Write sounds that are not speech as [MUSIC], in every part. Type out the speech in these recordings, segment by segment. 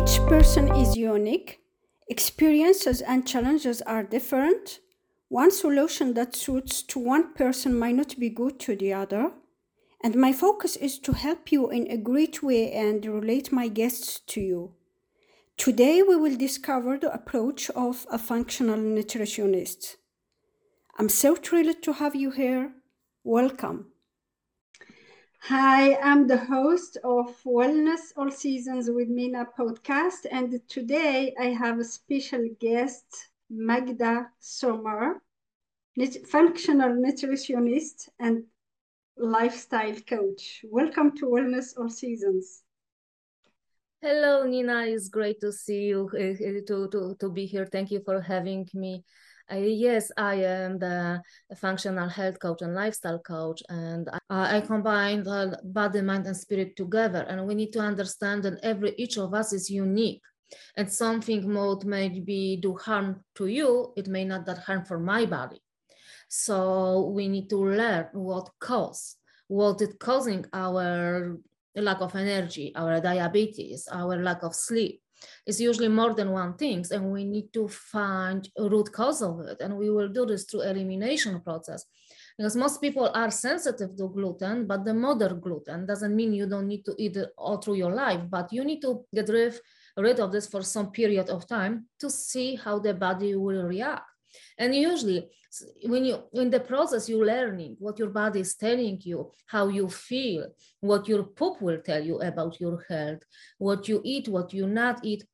Each person is unique. Experiences and challenges are different. One solution that suits to one person might not be good to the other. And my focus is to help you in a great way and relate my guests to you. Today, we will discover the approach of a functional nutritionist. I'm so thrilled to have you here. Welcome. Hi, I'm the host of Wellness All Seasons with Mina podcast, and today I have a special guest, Magda Sommer, functional nutritionist and lifestyle coach. Welcome to Wellness All Seasons. Hello, Mina. It's great to see you, uh, to, to, to be here. Thank you for having me. Uh, yes, I am the functional health coach and lifestyle coach, and I, I combine the body, mind, and spirit together. And we need to understand that every each of us is unique, and something might maybe do harm to you, it may not that harm for my body. So we need to learn what cause, what is causing our lack of energy, our diabetes, our lack of sleep it's usually more than one thing, and we need to find a root cause of it. And we will do this through elimination process. Because most people are sensitive to gluten, but the moderate gluten doesn't mean you don't need to eat it all through your life, but you need to get rid, rid of this for some period of time to see how the body will react. And usually, when you in the process, you're learning what your body is telling you, how you feel, what your poop will tell you about your health, what you eat, what you not eat,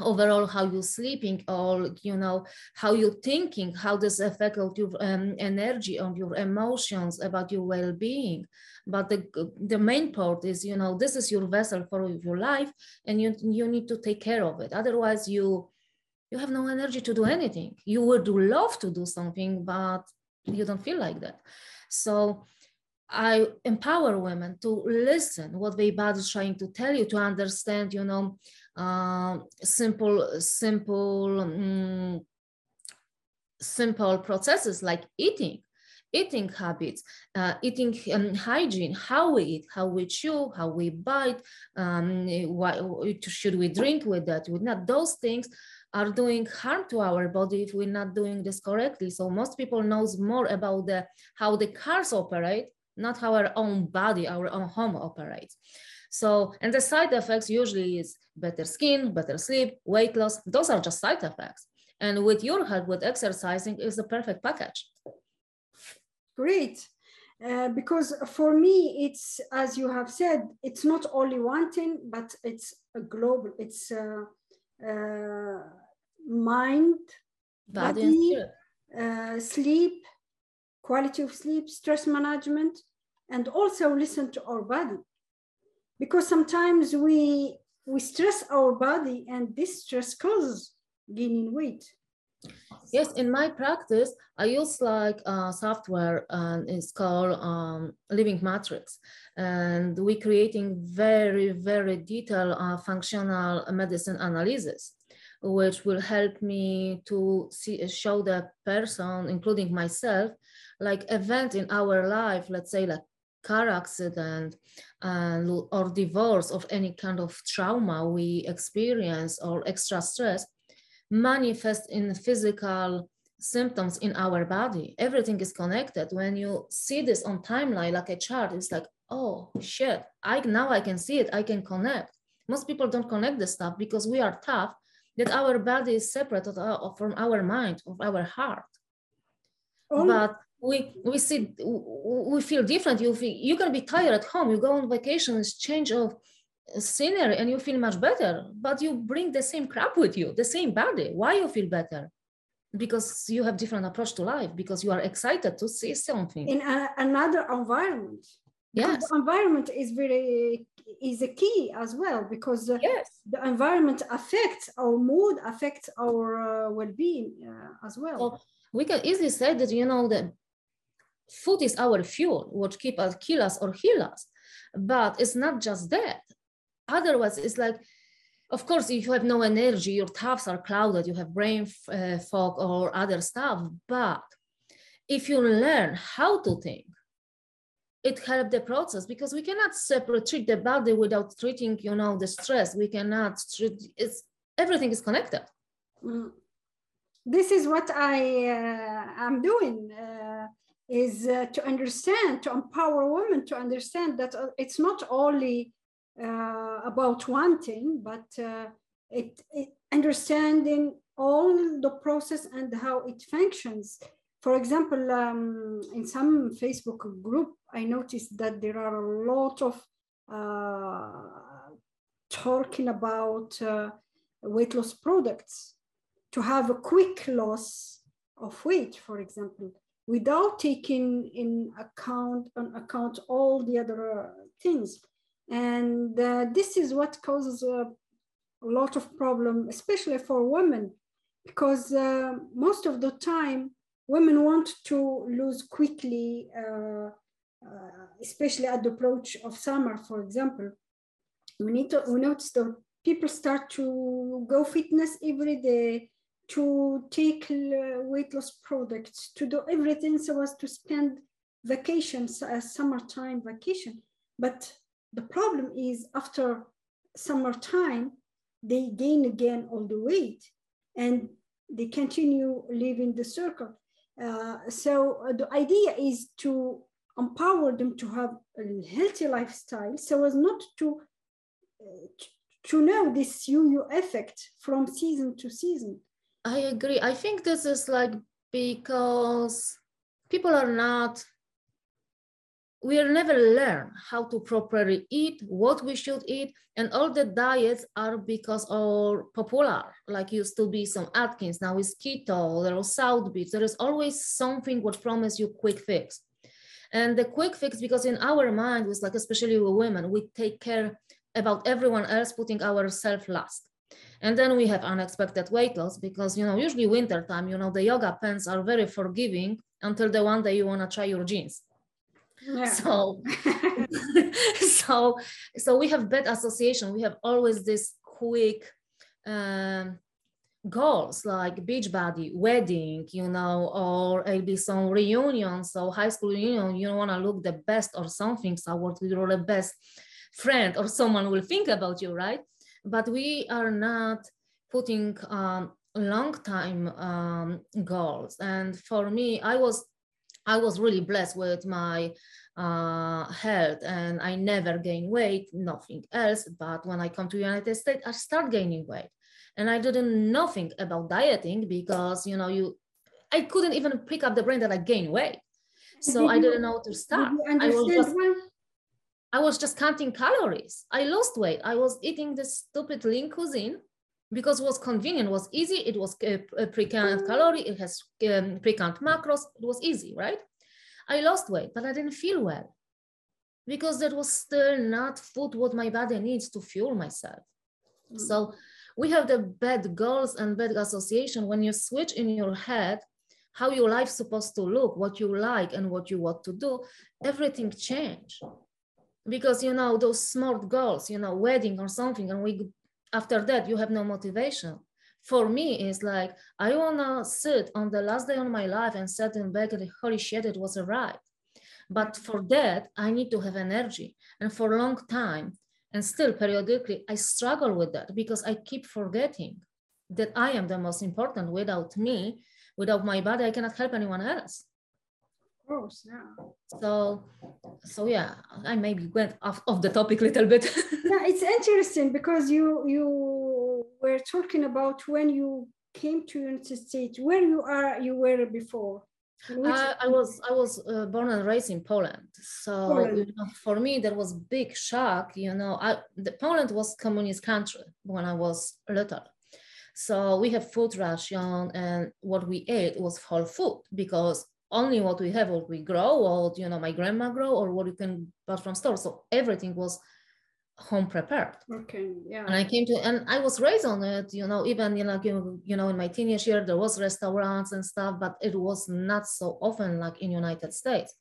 overall how you're sleeping or you know how you're thinking how this affect your um, energy on your emotions about your well-being. But the the main part is you know this is your vessel for your life and you you need to take care of it. Otherwise you you have no energy to do anything. You would love to do something, but you don't feel like that. So I empower women to listen what their body is trying to tell you to understand, you know, uh, simple, simple, um, simple processes like eating, eating habits, uh, eating um, hygiene, how we eat, how we chew, how we bite, um, what should we drink with that, with not those things are doing harm to our body if we're not doing this correctly. So most people knows more about the how the cars operate, not how our own body, our own home operates. So, and the side effects usually is better skin, better sleep, weight loss. Those are just side effects. And with your help with exercising is the perfect package. Great. Uh, because for me, it's as you have said, it's not only one thing, but it's a global. It's uh, uh, mind, body, uh, sleep, quality of sleep, stress management, and also listen to our body. Because sometimes we we stress our body and this stress causes gaining weight. Yes, in my practice, I use like uh, software and it's called um, Living Matrix. And we creating very, very detailed uh, functional medicine analysis, which will help me to see, show the person, including myself, like event in our life, let's say like car accident or divorce of any kind of trauma we experience or extra stress manifest in physical symptoms in our body. Everything is connected. When you see this on timeline like a chart, it's like, oh shit, I now I can see it, I can connect. Most people don't connect this stuff because we are tough that our body is separate uh, from our mind, of our heart. Oh. But we we see we feel different. You feel you can be tired at home. You go on vacation, it's change of scenery and you feel much better, but you bring the same crap with you, the same body. Why you feel better? Because you have different approach to life, because you are excited to see something. In a, another environment. Yes. The environment is very is a key as well because yes. the environment affects our mood, affects our uh, well-being uh, as well. So we can easily say that you know that food is our fuel, what keep us, kill us or heal us. But it's not just that Otherwise, it's like, of course, if you have no energy, your thoughts are clouded, you have brain uh, fog or other stuff. But if you learn how to think, it helps the process because we cannot separate treat the body without treating, you know, the stress. We cannot treat it's everything is connected. Mm. This is what I uh, am doing. Uh, is uh, to understand, to empower women to understand that uh, it's not only uh, about wanting, but uh, it, it, understanding all the process and how it functions. For example, um, in some Facebook group, I noticed that there are a lot of uh, talking about uh, weight loss products to have a quick loss of weight, for example without taking in account on account all the other uh, things and uh, this is what causes a, lot of problem especially for women because uh, most of the time women want to lose quickly uh, uh especially at the approach of summer for example we need to we notice that people start to go fitness every day to take weight loss products, to do everything so as to spend vacations, a summertime vacation. But the problem is after summertime, they gain again all the weight and they continue living the circle. Uh, so uh, the idea is to empower them to have a healthy lifestyle so as not to, uh, to know this yo-yo effect from season to season I agree. I think this is like because people are not, we will never learn how to properly eat, what we should eat, and all the diets are because are popular. Like used to be some Atkins, now is keto, there is South Beach. There is always something what promise you quick fix. And the quick fix, because in our mind, was like especially with women, we take care about everyone else, putting ourselves last. And then we have unexpected weight loss because, you know, usually winter time, you know, the yoga pants are very forgiving until the one day you want to try your jeans. So, [LAUGHS] so, so we have bad association. We have always this quick um, goals like beach body, wedding, you know, or maybe some reunion. So high school reunion, you want to look the best or something. So what you're best friend or someone will think about you, right? but we are not putting um, long time um, goals. And for me, I was I was really blessed with my uh, health and I never gained weight, nothing else. But when I come to United States, I start gaining weight. And I didn't nothing about dieting because you know you I couldn't even pick up the brain that I gained weight. So I didn't know to start. I was just, I was just counting calories. I lost weight. I was eating this stupid lean cuisine because it was convenient, it was easy. It was uh, pre-count calorie. It has um, pre-count macros. It was easy, right? I lost weight, but I didn't feel well because that was still not food what my body needs to fuel myself. Mm. So we have the bad goals and bad association when you switch in your head how your life's supposed to look, what you like and what you want to do, everything change because you know those smart goals you know wedding or something and we after that you have no motivation. For me it's like i want to sit on the last day of my life and sit in back and holy shit it was a ride. But for that i need to have energy. And for a long time and still periodically i struggle with that because i keep forgetting that i am the most important. Without me without my body i cannot help anyone else course, yeah. So, so yeah, I maybe went off, off the topic a little bit. [LAUGHS] yeah, it's interesting because you you were talking about when you came to United States, where you are, you were before. Uh, I was I was uh, born and raised in Poland, so Poland. You know, for me there was big shock. You know, I, the Poland was communist country when I was little, so we have food ration, and what we ate was whole food because only what we have, what we grow, or you know, my grandma grow, or what you can buy from store. So everything was home prepared. Okay, yeah. And I came to, and I was raised on it. You know, even you know, you, you know, in my teenage year, there was restaurants and stuff, but it was not so often like in United States.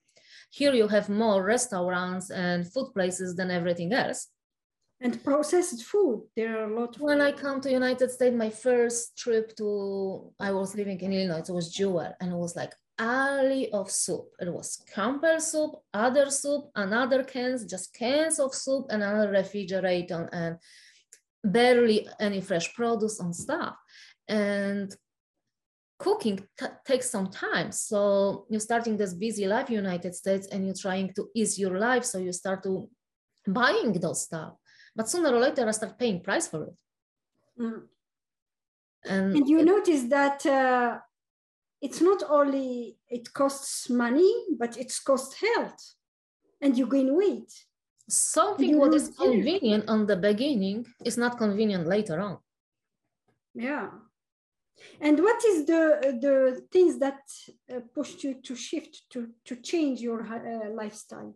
Here you have more restaurants and food places than everything else. and processed food there are a lot when i come to united states my first trip to i was living in illinois it was jewel and it was like alley of soup. It was campbell soup other soup another cans just cans of soup and another refrigerator and barely any fresh produce and stuff. And cooking takes some time. So you're starting this busy life united states and you're trying to ease your life. So you start to buying those stuff. But sooner or later I start paying price for it. Mm. And, and, you notice that uh, it's not only it costs money, but it's cost health, and you gain weight. Something what is convenient on the beginning is not convenient later on. Yeah. And what is the the things that uh, pushed you to shift to to change your uh, lifestyle?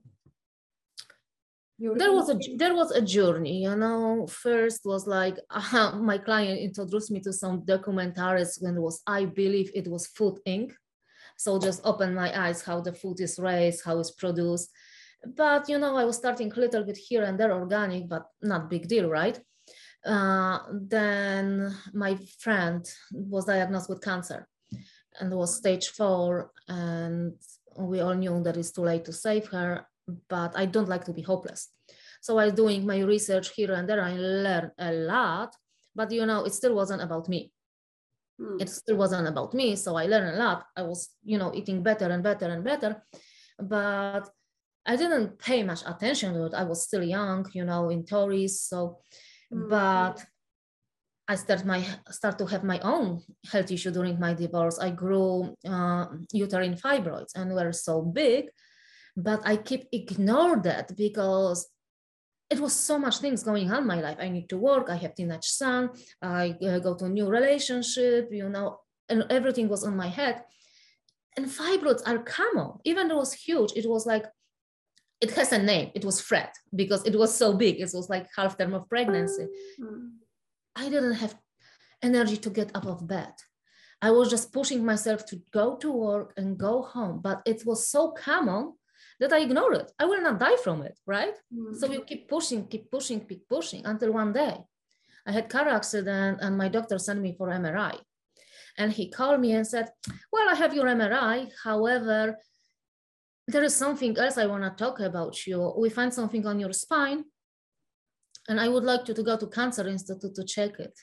There was a there was a journey you know. First was like [LAUGHS] uh, my client introduced me to some documentaries when it was i believe it was food inc. So just opened my eyes how the food is raised how it's produced. But you know i was starting a little bit here and there organic but not big deal right? Uh, then my friend was diagnosed with cancer and was stage four and we all knew that it's too late to save her but I don't like to be hopeless. So I was doing my research here and there. I learned a lot, but you know, it still wasn't about me. Mm. It still wasn't about me. So I learned a lot. I was, you know, eating better and better and better, but I didn't pay much attention to it. I was still young, you know, in Tories. So, mm. but I start my start to have my own health issue during my divorce. I grew uh, uterine fibroids and were so big but i keep ignore that because it was so much things going on in my life. I need to work i have teenage son i uh, go to a new relationship you know and everything was on my head. And fibroids are common. Even though it was huge it was like it has a name. It was fred because it was so big. It was like half term of pregnancy. Mm-hmm. i didn't have energy to get up of bed. I was just pushing myself to go to work and go home but it was so common that I ignore it. I will not die from it, right? Mm-hmm. So you keep pushing, keep pushing, keep pushing until one day I had car accident and my doctor sent me for MRI. And he called me and said, well, I have your MRI. However, there is something else I want to talk about you. We find something on your spine and I would like you to go to Cancer Institute to check it.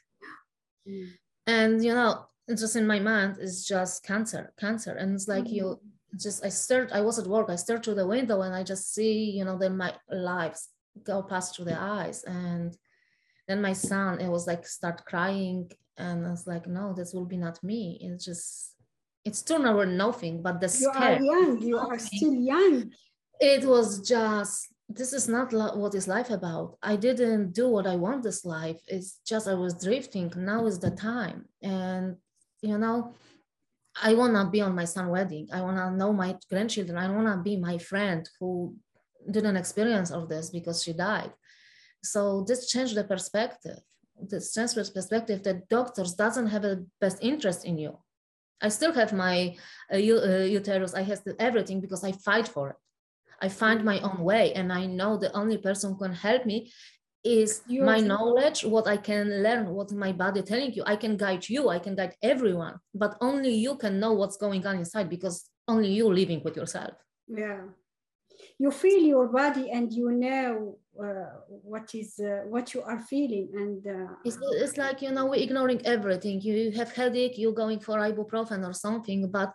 Mm. And, you know, it's just in my mind, it's just cancer, cancer. And it's like mm. you, just I stared, I was at work, I stared through the window and I just see, you know, then my lives go past through the eyes. And then my son, it was like start crying. And I was like, no, this will be not me. It's just, it's turned over nothing, but the You are young, you are still young. It was just, this is not what is life about. I didn't do what I want this life. It's just I was drifting. Now is the time. And, you know, I want to be on my son's wedding. I want to know my grandchildren. I want to be my friend who didn't experience all this because she died. So this changed the perspective. This changed the perspective that doctors doesn't have a best interest in you. I still have my uh, uh, uterus. I have everything because I fight for it. I find my own way, and I know the only person who can help me is You're my knowledge what i can learn what my body telling you. I can guide you i can guide everyone but only you can know what's going on inside because only you living with yourself. Yeah. You feel your body and you know uh, what is uh, what you are feeling and uh, it's, it's like you know we're ignoring everything. You have headache you're going for ibuprofen or something but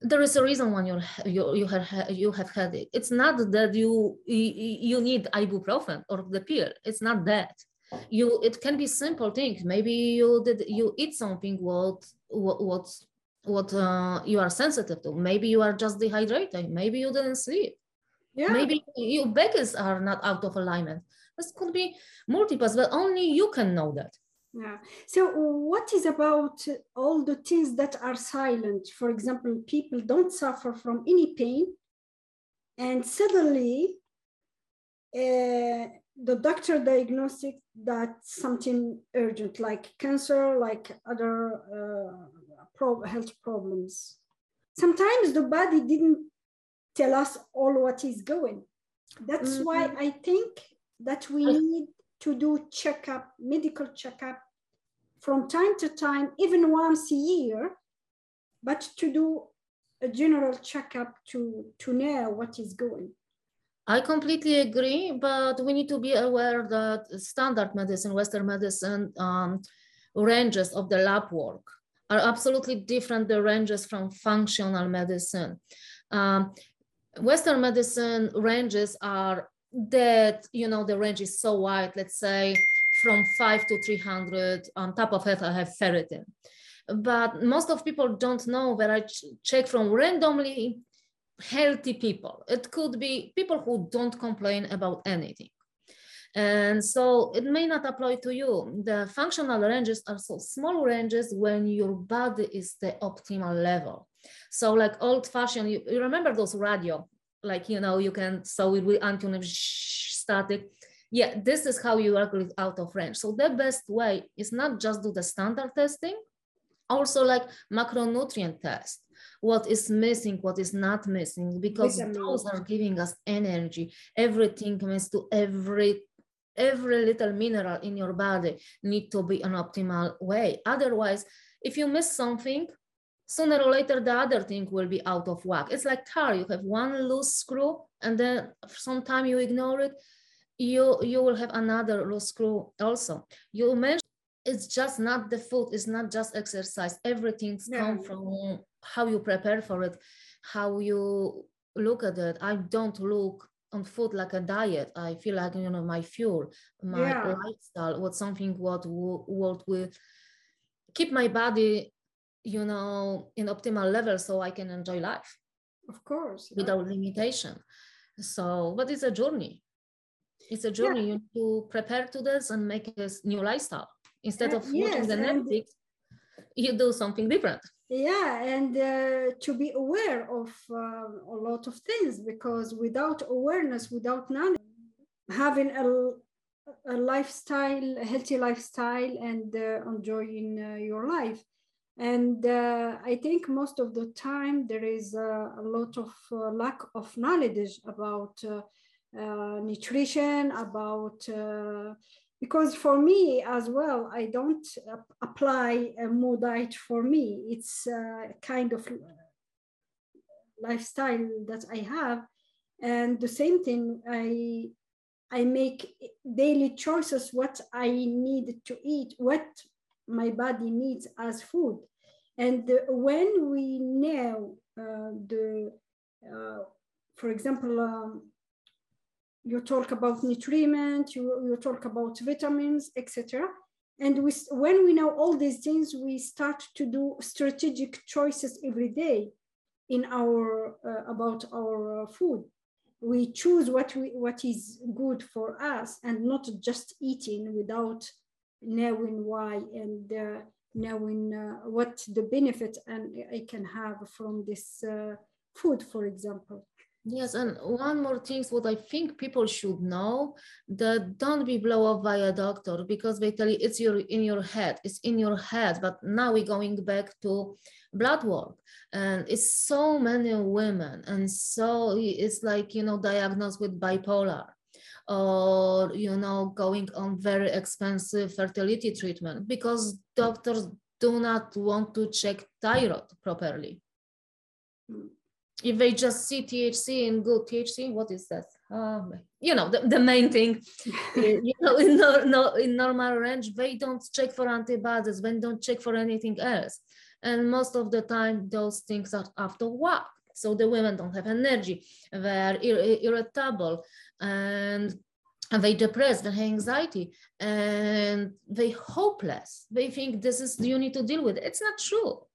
there is a reason why you're, you you have you have had it. It's not that you you need ibuprofen or the pill. It's not that. You it can be simple things. Maybe you did you eat something what what what what uh, you are sensitive to. Maybe you are just dehydrated. Maybe you didn't sleep. Yeah. Maybe your bags are not out of alignment. This could be multiples, but only you can know that. Yeah. So, what is about all the things that are silent? For example, people don't suffer from any pain, and suddenly uh, the doctor diagnostic that something urgent, like cancer, like other uh, pro- health problems. Sometimes the body didn't tell us all what is going. That's mm-hmm. why I think that we need to do checkup, medical checkup from time to time, even once a year, but to do a general checkup to, to know what is going. I completely agree, but we need to be aware that standard medicine, Western medicine, um, ranges of the lab work are absolutely different the ranges from functional medicine. Um, Western medicine ranges are that, you know, the range is so wide, let's say from five to 300. On top of it, I have ferritin. But most of people don't know that I ch check from randomly healthy people. It could be people who don't complain about anything. And so it may not apply to you. The functional ranges are so small ranges when your body is the optimal level. So like old fashioned, you, you remember those radio, like, you know, you can, so it will untune static. Yeah, this is how you work with out of range. So the best way is not just do the standard testing, also like macronutrient test what is missing, what is not missing, because those are giving us energy. Everything means to every every little mineral in your body need to be an optimal way. Otherwise, if you miss something, sooner or later the other thing will be out of whack. It's like car, you have one loose screw and then sometime you ignore it, you, you will have another loose screw also. You mentioned it's just not the food, it's not just exercise. Everything's yeah. come from how you prepare for it, how you look at it. I don't look on food like a diet. I feel like you know my fuel, my yeah. lifestyle, what something what what will keep my body, you know, in optimal level so I can enjoy life. Of course. Yeah. Without limitation. So, but it's a journey. It's a journey. Yeah. You need to prepare to this and make a new lifestyle instead of yes, watching the Netflix you do something different yeah and uh, to be aware of uh, a lot of things because without awareness without knowledge having a, a lifestyle a healthy lifestyle and uh, enjoying uh, your life and uh, i think most of the time there is a lot of uh, lack of knowledge about nutrition about because for me as well i don't apply a more diet for me. It's a kind of lifestyle that i have. And the same thing i i make daily choices what i need to eat what my body needs as food and when we know uh, the uh, for example um, you talk about nutriment, you, you talk about vitamins, etc. And we, when we know all these things, we start to do strategic choices every day in our uh, about our uh, food. We choose what we what is good for us, and not just eating without knowing why and uh, knowing uh, what the benefit and I can have from this uh, food, for example. Yes, and one more thing, what I think people should know that don't be blow up by a doctor because they tell you it's your in your head, it's in your head. But now we're going back to blood work, and it's so many women, and so it's like you know diagnosed with bipolar, or you know going on very expensive fertility treatment because doctors do not want to check thyroid properly. If they just see TSH and good TSH, what is that? Um, you know, the, the main thing, [LAUGHS] you know, in, no, no, in normal range, they don't check for antibodies, they don't check for anything else. And most of the time, those things are after whack. So the women don't have energy, they're ir- irritable, and they depressed, they have anxiety, and they hopeless. They think this is you need to deal with. It. It's not true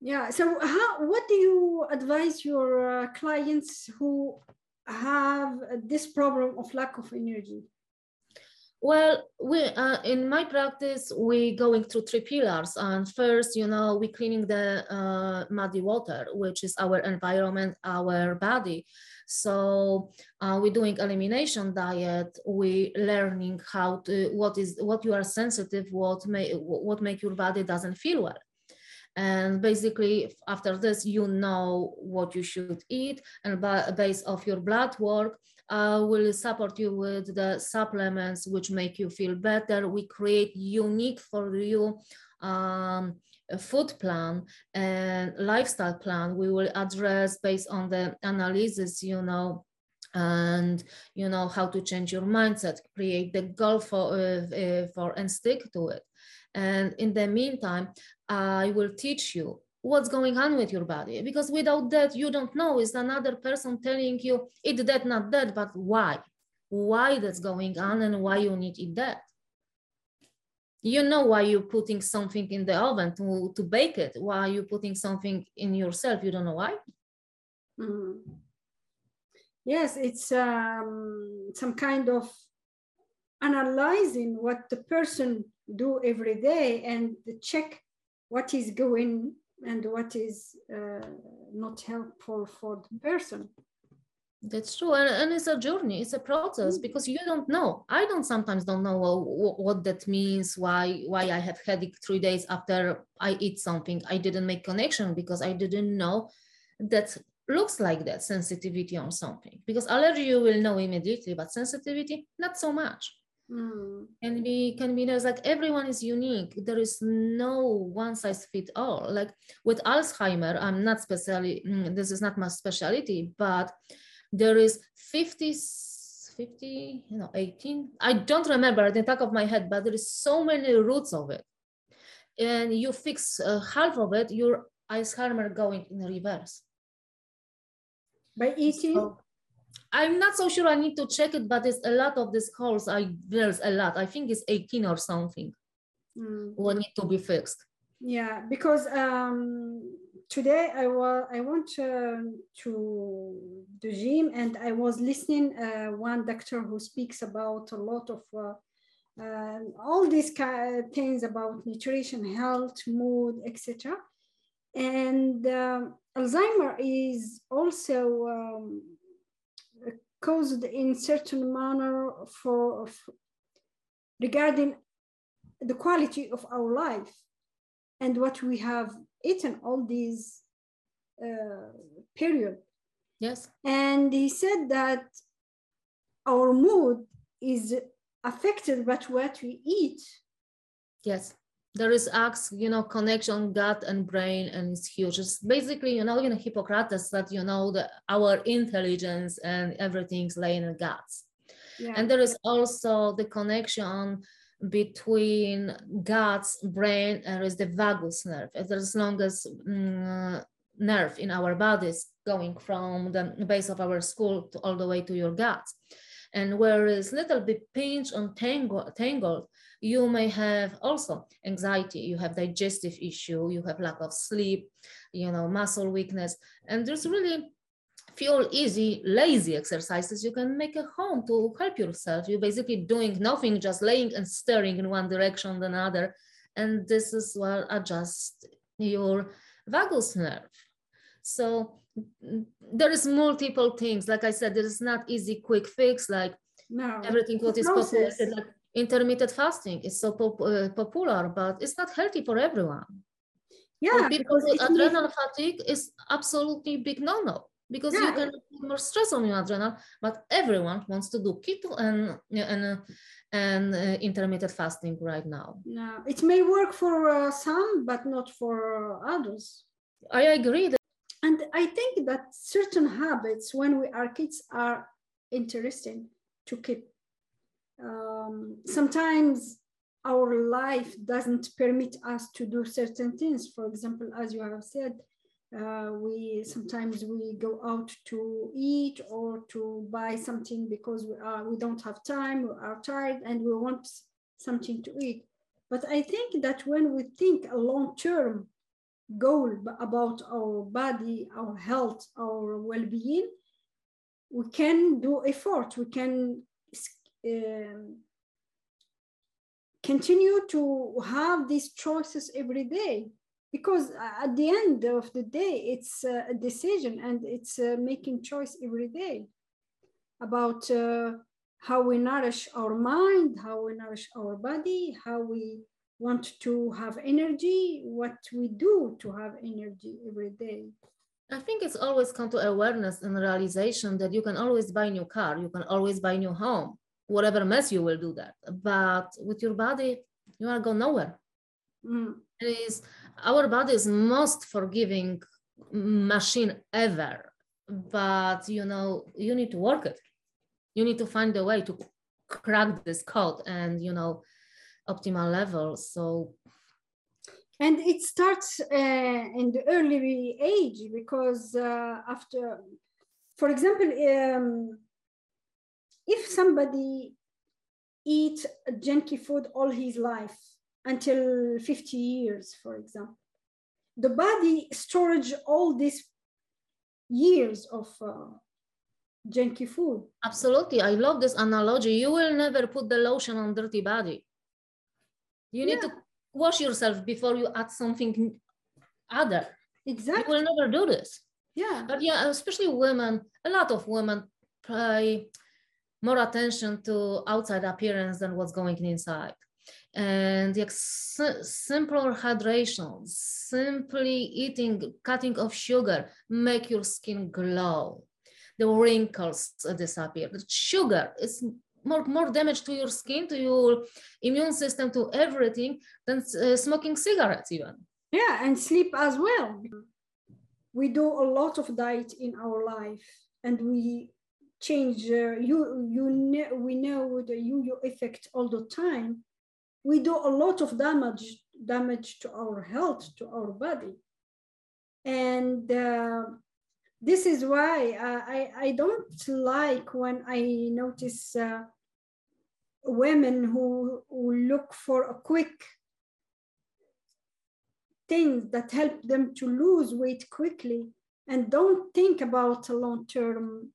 yeah. So, how? What do you advise your uh, clients who have this problem of lack of energy? Well, we uh, in my practice we going through three pillars. And first, you know, we cleaning the uh, muddy water, which is our environment, our body. So uh, we're doing elimination diet. We learning how to what is what you are sensitive, what may what make your body doesn't feel well and basically after this you know what you should eat and based off your blood work uh, will support you with the supplements which make you feel better. We create unique for you um, food plan and lifestyle plan. We will address based on the analysis you know and you know how to change your mindset create the goal for uh, uh, for and stick to it. And in the meantime i will teach you what's going on with your body. Because without that you don't know is another person telling you eat that not that but why? Why that's going on and why you need eat that? You know why you're putting something in the oven to, to bake it why you're putting something in yourself you don't know why? Mm. yes it's um, some kind of analyzing what the person do every day and check what is going and what is uh, not helpful for the person. That's true and, and it's a journey it's a process mm. because you don't know. I don't sometimes don't know what, what that means why why i have headache three days after i eat something. I didn't make connection because i didn't know that looks like that sensitivity on something. Because allergy you will know immediately but sensitivity not so much mm. can be can be there's like everyone is unique. There is no one size fit all. Like with alzheimer i'm not specially mm, this is not my specialty but there is 50 50 you know 18 i don't remember at the top of my head but there is so many roots of it. And you fix uh, half of it your alzheimer going in reverse. By eating so, i'm not so sure i need to check it but it's a lot of these calls i there's a lot i think it's 18 or something mm. will need to be fixed yeah because um today I was I went uh, to the gym and I was listening uh, one doctor who speaks about a lot of uh, uh all these kind of things about nutrition, health, mood, etc. And um, Alzheimer is also um, caused in certain manner for, for regarding the quality of our life and what we have eaten all these uh, period. Yes. And he said that our mood is affected by what we eat. Yes. There is acts, you know, connection gut and brain, and it's huge. It's basically, you know, even Hippocrates that you know that our intelligence and everything's laying in the guts. Yeah. And there is also the connection between guts, brain, and is the vagus nerve. As long as um, nerve in our bodies going from the base of our skull to all the way to your guts. And where is little bit pinch and tangled, tangled, you may have also anxiety, you have digestive issue, you have lack of sleep, you know, muscle weakness. And there's really few easy, lazy exercises you can make at home to help yourself. You're basically doing nothing, just laying and staring in one direction or another. And this is what adjusts your vagus nerve. So there is multiple things. Like I said, there is not easy, quick fix. Like no. everything what is popular, like intermittent fasting is so pop, uh, popular, but it's not healthy for everyone. Yeah, for people with adrenal fatigue is absolutely big no-no because yeah. you can put more stress on your adrenal but everyone wants to do keto and and and uh, intermittent fasting right now no it may work for uh, some but not for others i agree that- and i think that certain habits when we are kids are interesting to keep um, sometimes our life doesn't permit us to do certain things. For example as you have said uh, we sometimes we go out to eat or to buy something because we are we don't have time we are tired and we want something to eat. But i think that when we think a long-term goal about our body our health our well-being we can do effort we can um, continue to have these choices every day because at the end of the day it's a decision and it's making choice every day about uh, how we nourish our mind how we nourish our body how we want to have energy, what we do to have energy every day. I think it's always come to awareness and realization that you can always buy new car, you can always buy new home, whatever mess you will do that. But with your body, you are go nowhere. Mm. It is our body is most forgiving machine ever, but you know you need to work it. You need to find a way to crack this code and you know optimal level. So and it starts uh, in the early age because uh, after for example um, if somebody eats junky food all his life until 50 years for example the body storage all these years of uh, junky food absolutely i love this analogy you will never put the lotion on dirty body you need yeah. to wash yourself before you add something other. Exactly. You will never do this. Yeah. But yeah, especially women, a lot of women pay more attention to outside appearance than what's going inside. And the simpler hydration, simply eating, cutting off sugar, make your skin glow. The wrinkles disappear. The sugar is more, more damage to your skin, to your immune system, to everything than uh, smoking cigarettes even. Yeah, and sleep as well. We do a lot of diet in our life and we change, uh, you, you we know the yo-yo effect all the time. We do a lot of damage, damage to our health, to our body. And uh, this is why uh, I, I don't like when I notice uh, women who, who look for a quick things that help them to lose weight quickly and don't think about a long-term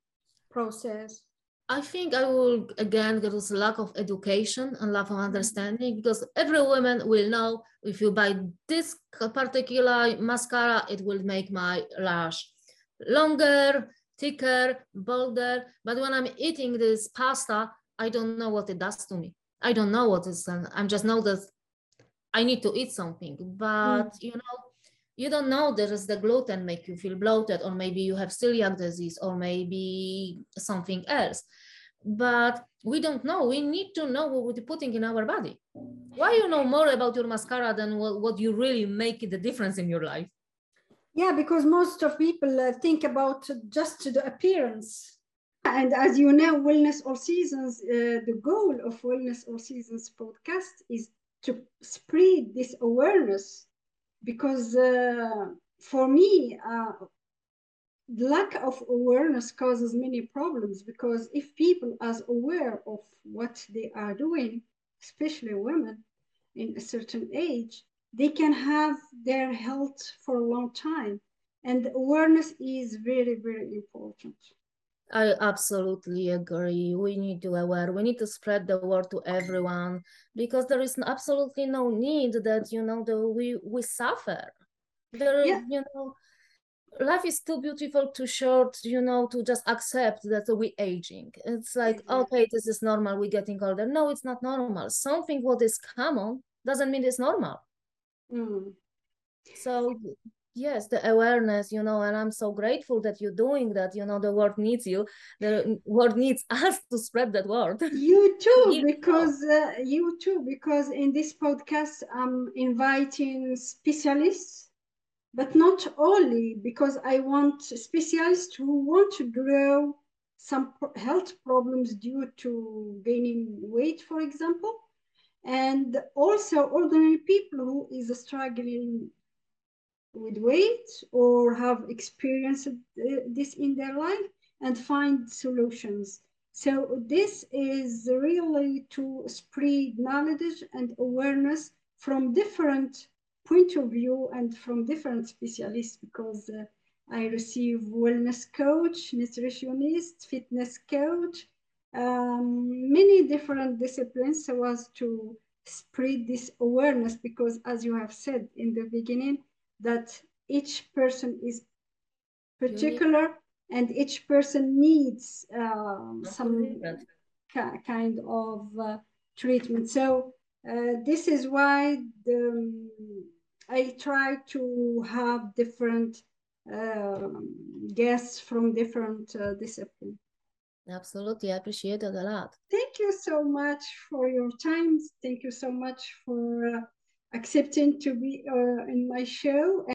process. I think I will again get this lack of education and lack of understanding because every woman will know if you buy this particular mascara, it will make my lash longer, thicker, bolder. But when I'm eating this pasta, I don't know what it does to me. I don't know what is, I'm just know that I need to eat something. But mm. you know, you don't know there is the gluten make you feel bloated, or maybe you have celiac disease, or maybe something else. But we don't know. We need to know what we're putting in our body. Why you know more about your mascara than what, what you really make the difference in your life? Yeah, because most of people uh, think about just the appearance. And as you know, Wellness All Seasons, uh, the goal of Wellness All Seasons podcast is to spread this awareness because uh, for me, uh, lack of awareness causes many problems because if people are aware of what they are doing, especially women in a certain age, they can have their health for a long time. And awareness is very, very important. I absolutely agree. We need to aware. We need to spread the word to everyone because there is absolutely no need that you know the we we suffer. There, yeah. you know, life is too beautiful, too short. You know, to just accept that we aging. It's like mm-hmm. okay, this is normal. We're getting older. No, it's not normal. Something what is common doesn't mean it's normal. Mm. So yes the awareness you know and i'm so grateful that you're doing that you know the world needs you the world needs [LAUGHS] us to spread that word. You too because uh, you too because in this podcast i'm inviting specialists but not only because i want specialists who want to grow some health problems due to gaining weight for example and also ordinary people who is struggling with weight or have experienced this in their life and find solutions. So this is really to spread knowledge and awareness from different point of view and from different specialists because uh, I receive wellness coach, nutritionist, fitness coach, um, many different disciplines so as to spread this awareness because as you have said in the beginning, that each person is particular and each person needs um, some kind of uh, treatment. So uh, this is why the, I try to have different uh, guests from different uh, disciplines. Absolutely, I appreciate it a lot. Thank you so much for your time. Thank you so much for uh, accepting to be uh, in my show.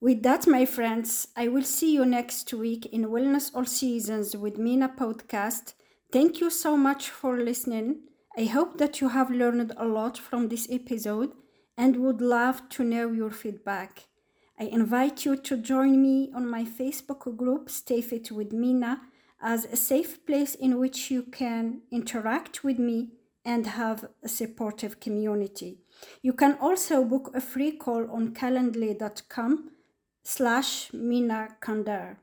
With that, my friends, I will see you next week in Wellness All Seasons with Mina podcast. Thank you so much for listening. I hope that you have learned a lot from this episode and would love to know your feedback. I invite you to join me on my Facebook group, Stay Fit with Mina, as a safe place in which you can interact with me and have a supportive community. You can also book a free call on calendly.com slash Mina Qandar.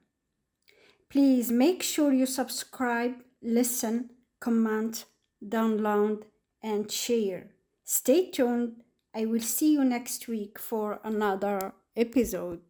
Please make sure you subscribe, listen, comment, download, and share. Stay tuned. I will see you next week for another episode.